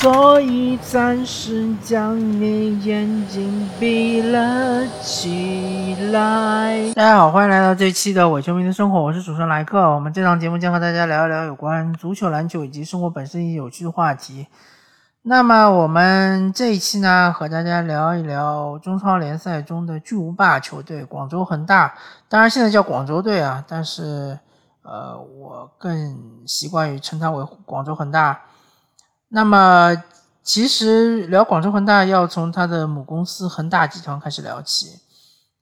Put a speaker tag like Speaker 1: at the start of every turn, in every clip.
Speaker 1: 所以暂时将你眼睛闭了起来。大家好，欢迎来到这期的伪球迷的生活，我是主持人莱克。我们这档节目将和大家聊一聊有关足球、篮球以及生活本身一些有趣的话题。那么我们这一期呢，和大家聊一聊中超联赛中的巨无霸球队广州恒大。当然现在叫广州队啊，但是呃，我更习惯于称它为广州恒大。那么其实聊广州恒大，要从它的母公司恒大集团开始聊起。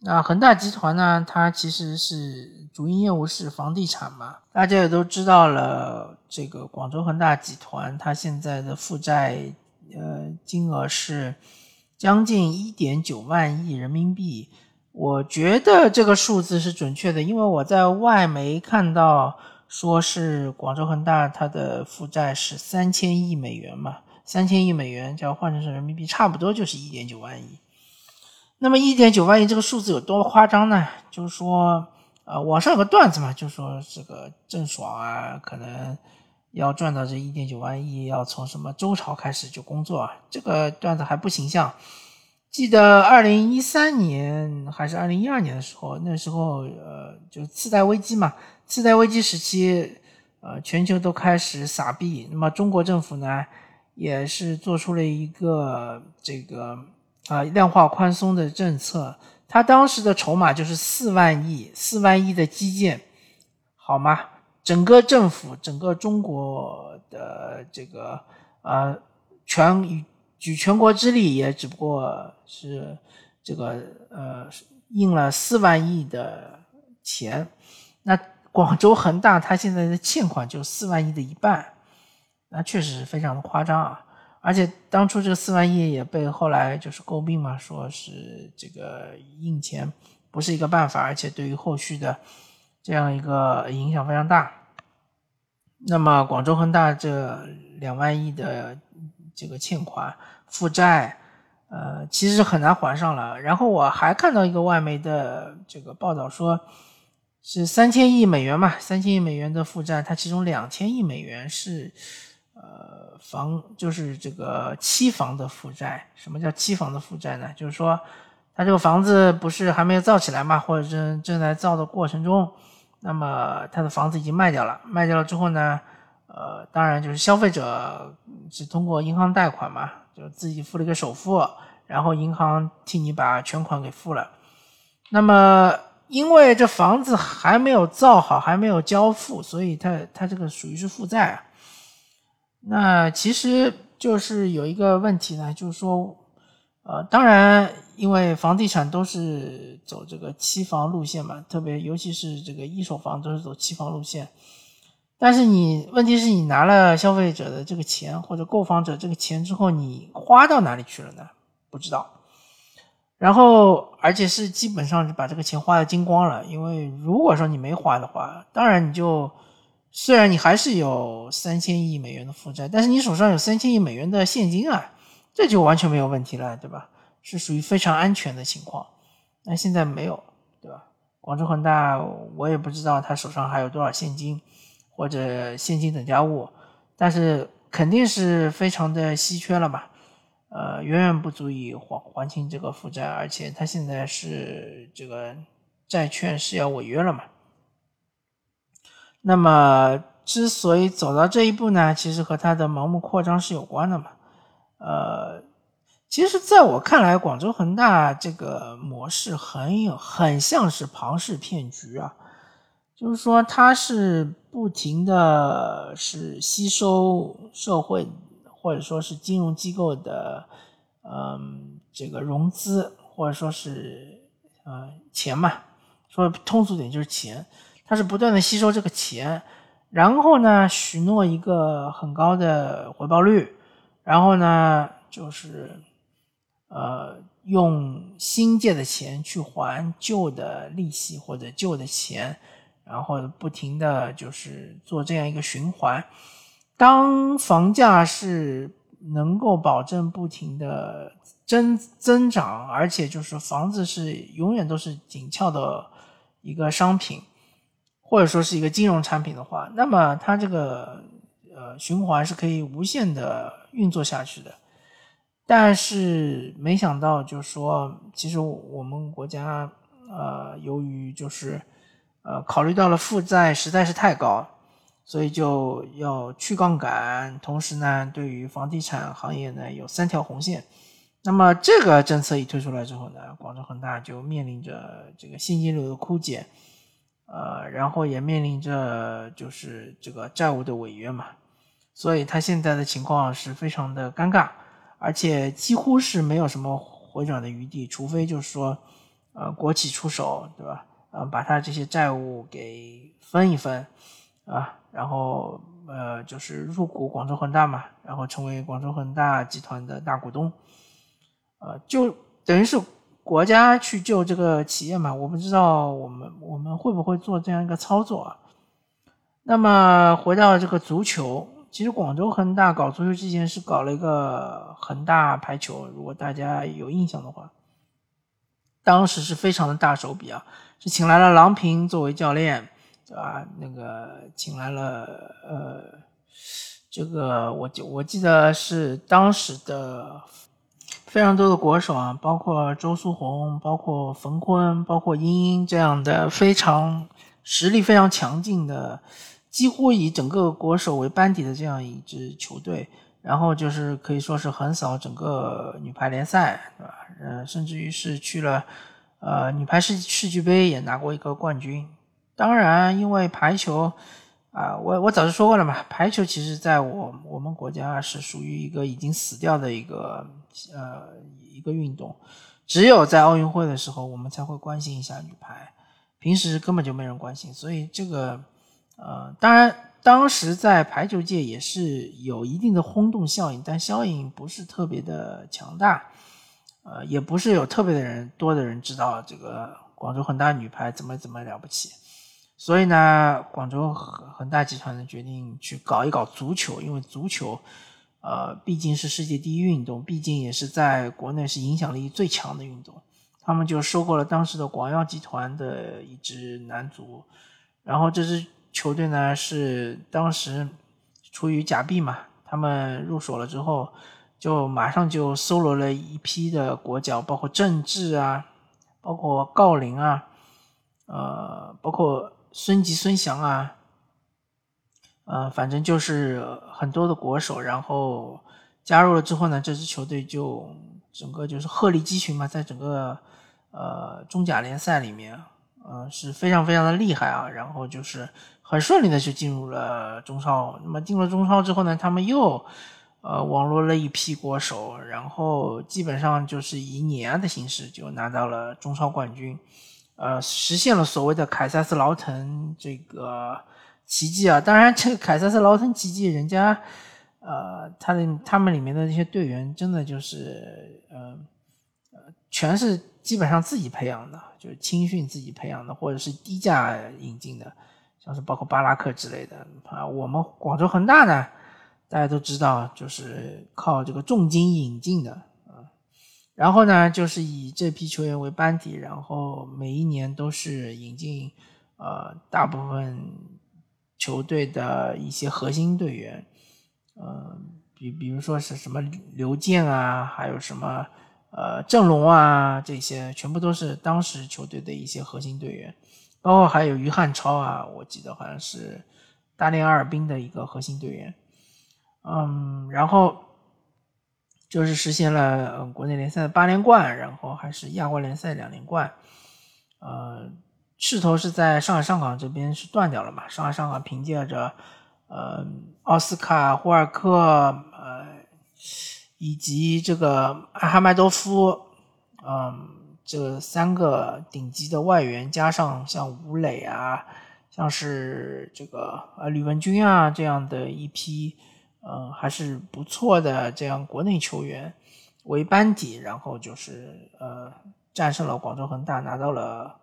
Speaker 1: 那恒大集团呢，它其实是主营业务是房地产嘛，大家也都知道了。这个广州恒大集团，它现在的负债，呃，金额是将近一点九万亿人民币。我觉得这个数字是准确的，因为我在外媒看到说是广州恒大它的负债是三千亿美元嘛，三千亿美元，要换成是人民币，差不多就是一点九万亿。那么一点九万亿这个数字有多夸张呢？就是说，呃，网上有个段子嘛，就说这个郑爽啊，可能。要赚到这一点九万亿，要从什么周朝开始就工作啊？这个段子还不形象。记得二零一三年还是二零一二年的时候，那时候呃，就次贷危机嘛，次贷危机时期，呃，全球都开始撒币，那么中国政府呢，也是做出了一个这个啊量化宽松的政策，他当时的筹码就是四万亿，四万亿的基建，好吗？整个政府，整个中国的这个呃全举全国之力，也只不过是这个呃印了四万亿的钱。那广州恒大它现在的欠款就四万亿的一半，那确实是非常的夸张啊！而且当初这个四万亿也被后来就是诟病嘛，说是这个印钱不是一个办法，而且对于后续的这样一个影响非常大。那么广州恒大这两万亿的这个欠款负债，呃，其实很难还上了。然后我还看到一个外媒的这个报道，说是三千亿美元嘛，三千亿美元的负债，它其中两千亿美元是呃房，就是这个期房的负债。什么叫期房的负债呢？就是说，他这个房子不是还没有造起来嘛，或者正正在造的过程中。那么他的房子已经卖掉了，卖掉了之后呢，呃，当然就是消费者是通过银行贷款嘛，就自己付了一个首付，然后银行替你把全款给付了。那么因为这房子还没有造好，还没有交付，所以它它这个属于是负债啊。那其实就是有一个问题呢，就是说。呃，当然，因为房地产都是走这个期房路线嘛，特别尤其是这个一手房都是走期房路线。但是你问题是你拿了消费者的这个钱或者购房者这个钱之后，你花到哪里去了呢？不知道。然后，而且是基本上是把这个钱花的精光了。因为如果说你没花的话，当然你就虽然你还是有三千亿美元的负债，但是你手上有三千亿美元的现金啊。这就完全没有问题了，对吧？是属于非常安全的情况。那现在没有，对吧？广州恒大，我也不知道他手上还有多少现金或者现金等价物，但是肯定是非常的稀缺了吧？呃，远远不足以还还清这个负债，而且他现在是这个债券是要违约了嘛？那么之所以走到这一步呢，其实和他的盲目扩张是有关的嘛？呃，其实，在我看来，广州恒大这个模式很有很像是庞氏骗局啊，就是说，它是不停的是吸收社会或者说是金融机构的，嗯，这个融资或者说是呃钱嘛，说通俗点就是钱，它是不断的吸收这个钱，然后呢，许诺一个很高的回报率。然后呢，就是，呃，用新借的钱去还旧的利息或者旧的钱，然后不停的就是做这样一个循环。当房价是能够保证不停的增增长，而且就是房子是永远都是紧俏的一个商品，或者说是一个金融产品的话，那么它这个。呃循环是可以无限的运作下去的。但是没想到，就是说，其实我们国家呃，由于就是呃考虑到了负债实在是太高，所以就要去杠杆，同时呢，对于房地产行业呢有三条红线。那么这个政策一推出来之后呢，广州恒大就面临着这个现金流的枯竭，呃，然后也面临着就是这个债务的违约嘛，所以他现在的情况是非常的尴尬，而且几乎是没有什么回转的余地，除非就是说，呃，国企出手，对吧？呃，把他这些债务给分一分，啊，然后呃，就是入股广州恒大嘛，然后成为广州恒大集团的大股东。呃，就等于是国家去救这个企业嘛，我不知道我们我们会不会做这样一个操作啊？那么回到这个足球，其实广州恒大搞足球之前是搞了一个恒大排球，如果大家有印象的话，当时是非常的大手笔啊，是请来了郎平作为教练，对吧？那个请来了呃，这个我我记得是当时的。非常多的国手啊，包括周苏红，包括冯坤，包括殷殷这样的非常实力非常强劲的，几乎以整个国手为班底的这样一支球队，然后就是可以说是横扫整个女排联赛，对吧？呃，甚至于是去了呃女排世世俱杯也拿过一个冠军。当然，因为排球啊，我我早就说过了嘛，排球其实在我我们国家是属于一个已经死掉的一个。呃，一个运动，只有在奥运会的时候，我们才会关心一下女排，平时根本就没人关心。所以这个，呃，当然当时在排球界也是有一定的轰动效应，但效应不是特别的强大，呃，也不是有特别的人多的人知道这个广州恒大女排怎么怎么了不起。所以呢，广州恒大集团呢决定去搞一搞足球，因为足球。呃，毕竟是世界第一运动，毕竟也是在国内是影响力最强的运动。他们就收购了当时的广药集团的一支男足，然后这支球队呢是当时出于假币嘛，他们入手了之后，就马上就搜罗了一批的国脚，包括郑智啊，包括郜林啊，呃，包括孙吉、孙祥啊。呃，反正就是很多的国手，然后加入了之后呢，这支球队就整个就是鹤立鸡群嘛，在整个呃中甲联赛里面，呃是非常非常的厉害啊。然后就是很顺利的就进入了中超。那么进了中超之后呢，他们又呃网罗了一批国手，然后基本上就是以碾压的形式就拿到了中超冠军，呃，实现了所谓的凯撒斯劳滕这个。奇迹啊！当然，这个凯撒斯劳滕奇迹，人家，呃，他的他们里面的那些队员，真的就是，呃，全是基本上自己培养的，就是青训自己培养的，或者是低价引进的，像是包括巴拉克之类的啊。我们广州恒大呢，大家都知道，就是靠这个重金引进的。然后呢，就是以这批球员为班底，然后每一年都是引进，呃，大部分。球队的一些核心队员，呃，比比如说是什么刘健啊，还有什么呃郑龙啊，这些全部都是当时球队的一些核心队员，包括还有于汉超啊，我记得好像是大连阿尔滨的一个核心队员，嗯，然后就是实现了国内联赛的八连冠，然后还是亚冠联赛两连冠，呃。势头是在上海上港这边是断掉了嘛？上海上港凭借着，呃，奥斯卡霍尔克，呃，以及这个阿哈迈多夫，嗯，这三个顶级的外援，加上像吴磊啊，像是这个呃吕文君啊这样的一批，嗯，还是不错的这样国内球员为班底，然后就是呃战胜了广州恒大，拿到了。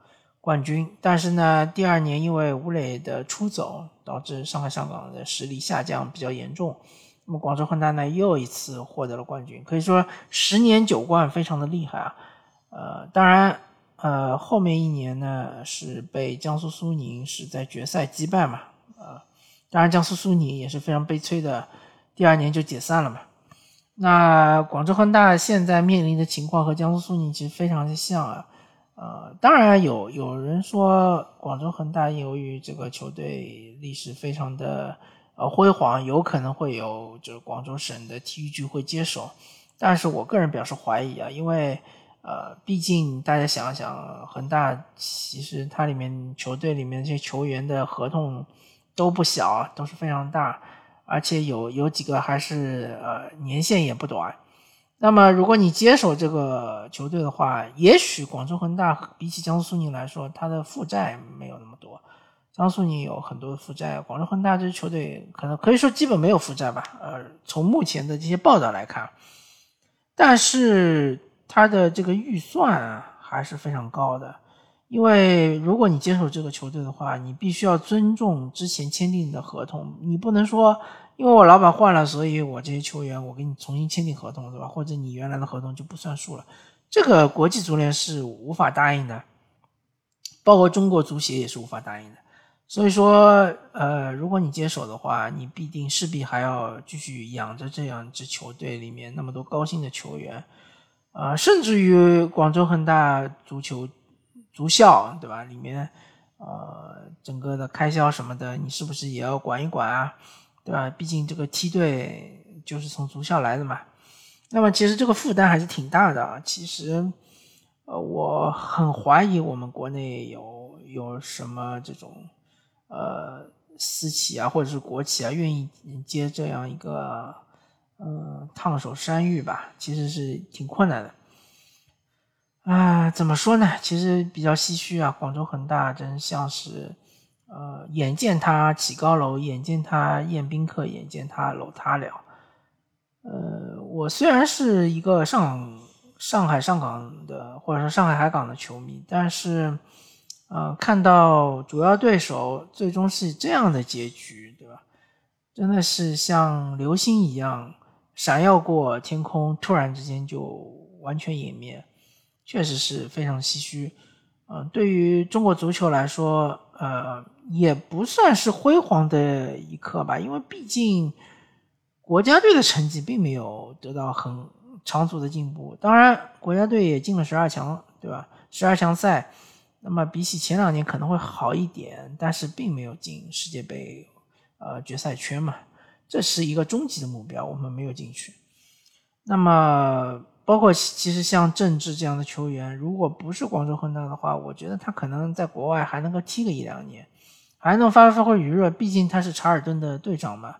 Speaker 1: 冠军，但是呢，第二年因为吴磊的出走，导致上海上港的实力下降比较严重。那么广州恒大呢，又一次获得了冠军，可以说十年九冠，非常的厉害啊。呃，当然，呃，后面一年呢是被江苏苏宁是在决赛击败嘛，呃，当然，江苏苏宁也是非常悲催的，第二年就解散了嘛。那广州恒大现在面临的情况和江苏苏宁其实非常的像啊。呃，当然有有人说广州恒大由于这个球队历史非常的呃辉煌，有可能会有就是广州省的体育局会接手，但是我个人表示怀疑啊，因为呃，毕竟大家想想，恒大其实它里面球队里面这些球员的合同都不小，都是非常大，而且有有几个还是呃年限也不短。那么，如果你接手这个球队的话，也许广州恒大比起江苏苏宁来说，它的负债没有那么多。江苏苏宁有很多负债，广州恒大这支球队可能可以说基本没有负债吧。呃，从目前的这些报道来看，但是它的这个预算还是非常高的。因为如果你接手这个球队的话，你必须要尊重之前签订的合同，你不能说。因为我老板换了，所以我这些球员我给你重新签订合同，对吧？或者你原来的合同就不算数了，这个国际足联是无法答应的，包括中国足协也是无法答应的。所以说，呃，如果你接手的话，你必定势必还要继续养着这样一支球队里面那么多高薪的球员，呃，甚至于广州恒大足球足校，对吧？里面呃整个的开销什么的，你是不是也要管一管啊？对吧？毕竟这个梯队就是从足校来的嘛。那么其实这个负担还是挺大的啊。其实，呃，我很怀疑我们国内有有什么这种呃私企啊，或者是国企啊，愿意接这样一个嗯烫手山芋吧？其实是挺困难的。啊，怎么说呢？其实比较唏嘘啊。广州恒大真像是。呃，眼见他起高楼，眼见他宴宾客，眼见他楼塌了。呃，我虽然是一个上上海上港的，或者说上海海港的球迷，但是，呃，看到主要对手最终是这样的结局，对吧？真的是像流星一样闪耀过天空，突然之间就完全湮灭，确实是非常唏嘘。嗯，对于中国足球来说，呃。也不算是辉煌的一刻吧，因为毕竟国家队的成绩并没有得到很长足的进步。当然，国家队也进了十二强，对吧？十二强赛，那么比起前两年可能会好一点，但是并没有进世界杯呃决赛圈嘛，这是一个终极的目标，我们没有进去。那么，包括其实像郑智这样的球员，如果不是广州恒大的话，我觉得他可能在国外还能够踢个一两年。还能发挥发挥余热，毕竟他是查尔顿的队长嘛。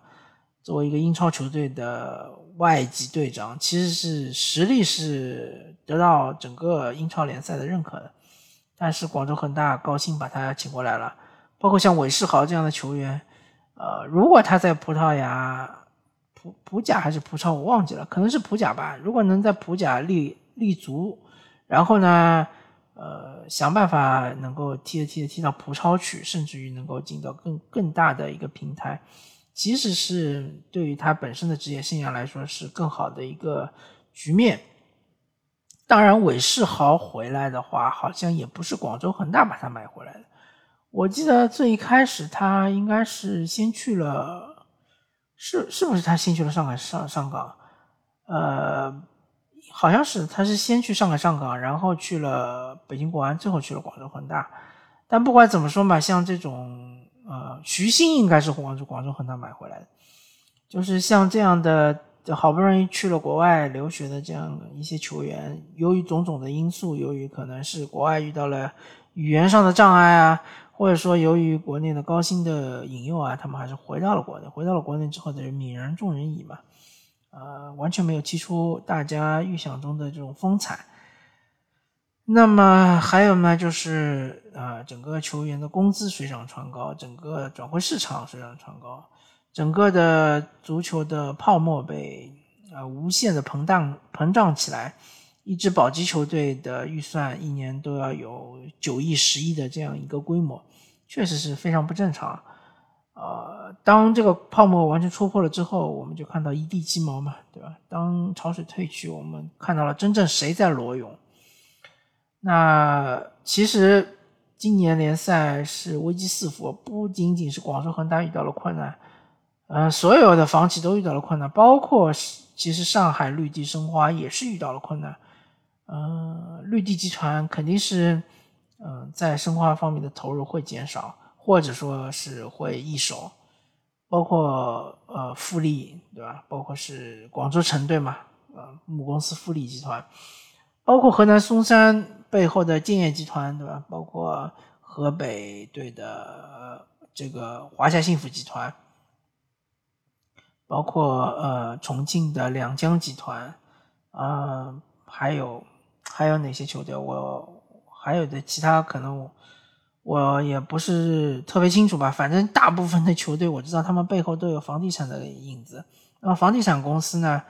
Speaker 1: 作为一个英超球队的外籍队长，其实是实力是得到整个英超联赛的认可的。但是广州恒大高薪把他请过来了，包括像韦世豪这样的球员，呃，如果他在葡萄牙葡葡甲还是葡超，我忘记了，可能是普甲吧。如果能在普甲立立足，然后呢？呃，想办法能够踢着踢着踢到葡超去，甚至于能够进到更更大的一个平台，其实是对于他本身的职业生涯来说是更好的一个局面。当然，韦世豪回来的话，好像也不是广州恒大把他买回来的。我记得最一开始他应该是先去了，是是不是他先去了上海上上港？呃。好像是，他是先去上海上港，然后去了北京国安，最后去了广州恒大。但不管怎么说嘛，像这种呃，徐新应该是广州广州恒大买回来的，就是像这样的好不容易去了国外留学的这样一些球员，由于种种的因素，由于可能是国外遇到了语言上的障碍啊，或者说由于国内的高薪的引诱啊，他们还是回到了国内。回到了国内之后，的泯然众人矣嘛。呃，完全没有踢出大家预想中的这种风采。那么还有呢，就是呃，整个球员的工资水涨船高，整个转会市场水涨船高，整个的足球的泡沫被呃无限的膨胀膨胀起来。一支保级球队的预算一年都要有九亿、十亿的这样一个规模，确实是非常不正常。呃，当这个泡沫完全戳破了之后，我们就看到一地鸡毛嘛，对吧？当潮水退去，我们看到了真正谁在裸泳。那其实今年联赛是危机四伏，不仅仅是广州恒大遇到了困难，呃，所有的房企都遇到了困难，包括其实上海绿地申花也是遇到了困难。呃，绿地集团肯定是，嗯，在生化方面的投入会减少，或者说是会易手，包括呃富力对吧？包括是广州城队嘛，呃母公司富力集团，包括河南嵩山背后的建业集团对吧？包括河北队的这个华夏幸福集团，包括呃重庆的两江集团，啊还有。还有哪些球队？我还有的其他可能我也不是特别清楚吧。反正大部分的球队我知道，他们背后都有房地产的影子。那么房地产公司呢，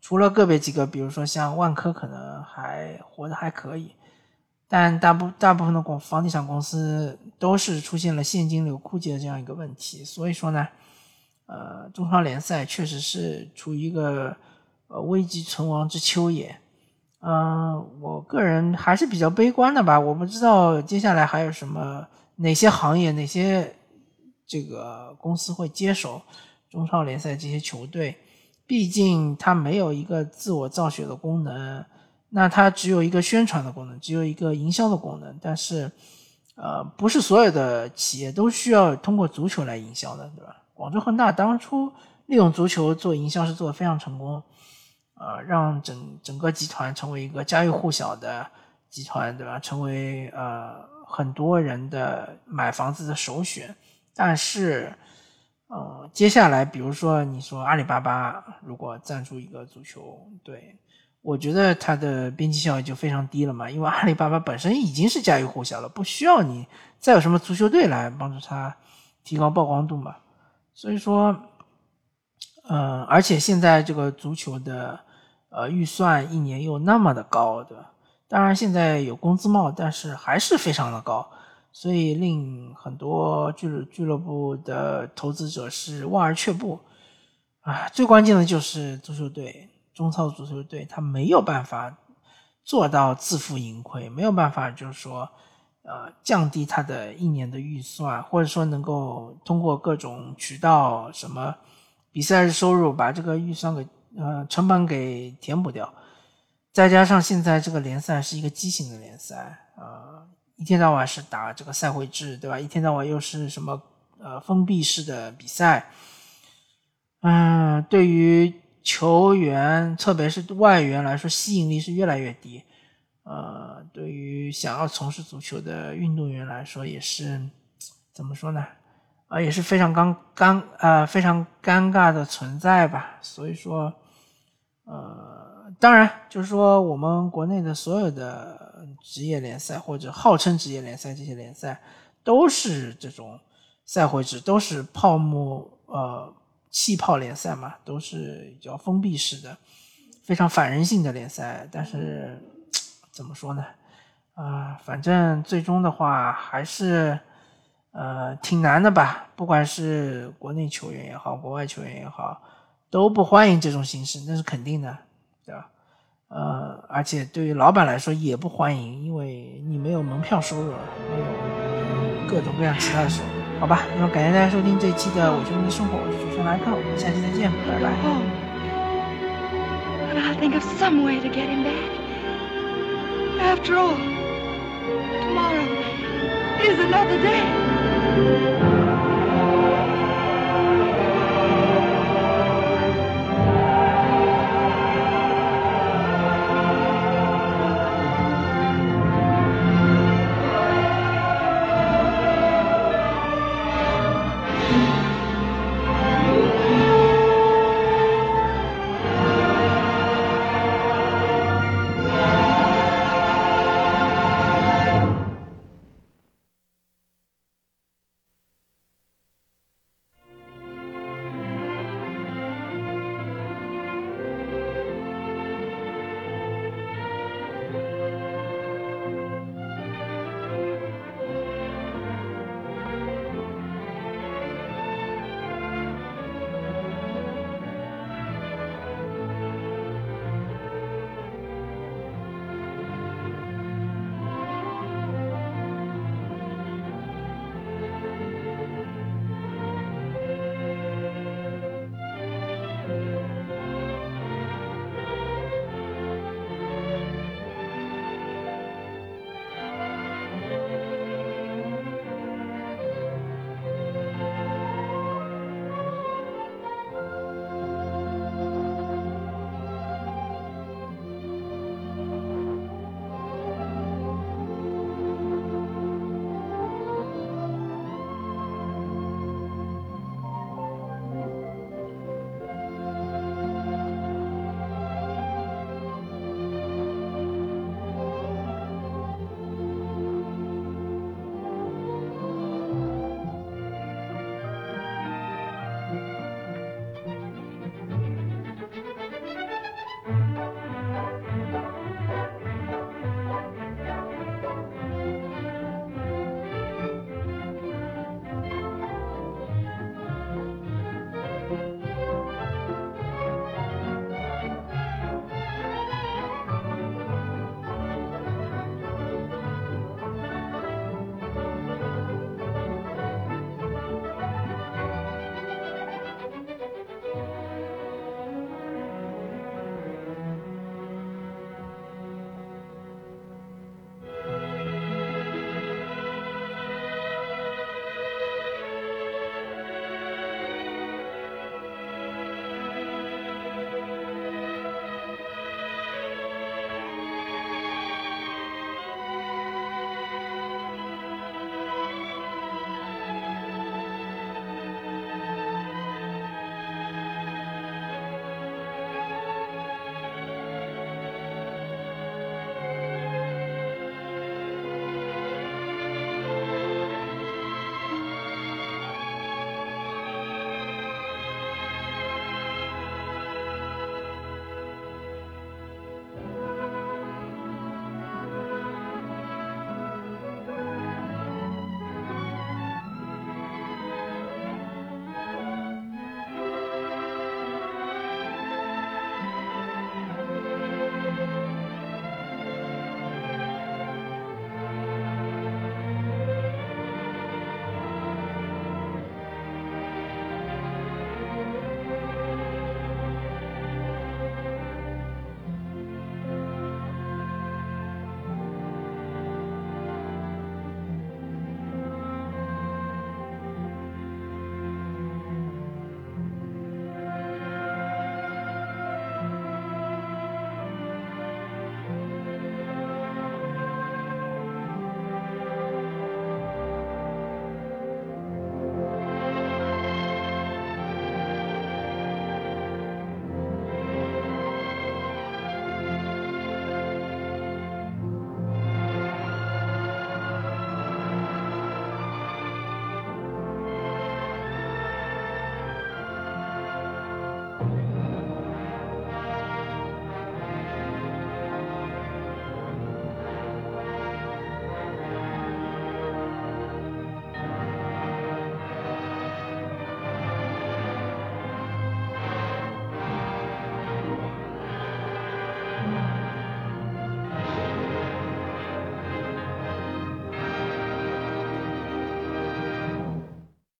Speaker 1: 除了个别几个，比如说像万科，可能还活得还可以，但大部大部分的公房地产公司都是出现了现金流枯竭的这样一个问题。所以说呢，呃，中超联赛确实是处于一个呃危急存亡之秋也。嗯，我个人还是比较悲观的吧。我不知道接下来还有什么哪些行业、哪些这个公司会接手中超联赛这些球队。毕竟它没有一个自我造血的功能，那它只有一个宣传的功能，只有一个营销的功能。但是，呃，不是所有的企业都需要通过足球来营销的，对吧？广州恒大当初利用足球做营销是做的非常成功。呃，让整整个集团成为一个家喻户晓的集团，对吧？成为呃很多人的买房子的首选。但是，呃，接下来比如说你说阿里巴巴如果赞助一个足球队，我觉得它的边际效益就非常低了嘛，因为阿里巴巴本身已经是家喻户晓了，不需要你再有什么足球队来帮助它提高曝光度嘛。所以说，嗯，而且现在这个足球的。呃，预算一年又那么的高，对吧？当然现在有工资帽，但是还是非常的高，所以令很多俱乐俱乐部的投资者是望而却步。啊，最关键的就是足球队，中超足球队，他没有办法做到自负盈亏，没有办法就是说，呃，降低他的一年的预算，或者说能够通过各种渠道，什么比赛收入，把这个预算给。呃，成本给填补掉，再加上现在这个联赛是一个畸形的联赛，呃，一天到晚是打这个赛会制，对吧？一天到晚又是什么呃封闭式的比赛，嗯，对于球员，特别是外援来说，吸引力是越来越低。呃，对于想要从事足球的运动员来说，也是怎么说呢？啊，也是非常尴尴呃非常尴尬的存在吧。所以说，呃，当然就是说，我们国内的所有的职业联赛或者号称职业联赛这些联赛，都是这种赛会制，都是泡沫呃气泡联赛嘛，都是比较封闭式的，非常反人性的联赛。但是怎么说呢？啊，反正最终的话还是。呃，挺难的吧？不管是国内球员也好，国外球员也好，都不欢迎这种形式，那是肯定的，对吧？呃，而且对于老板来说也不欢迎，因为你没有门票收入，没有各种各样其他的收入，好吧？那么感谢大家收听这一期的《我球迷生活》，我是主持人莱克，我们下期再见，拜拜。I'll think of some way to get him back. After all, tomorrow is another day.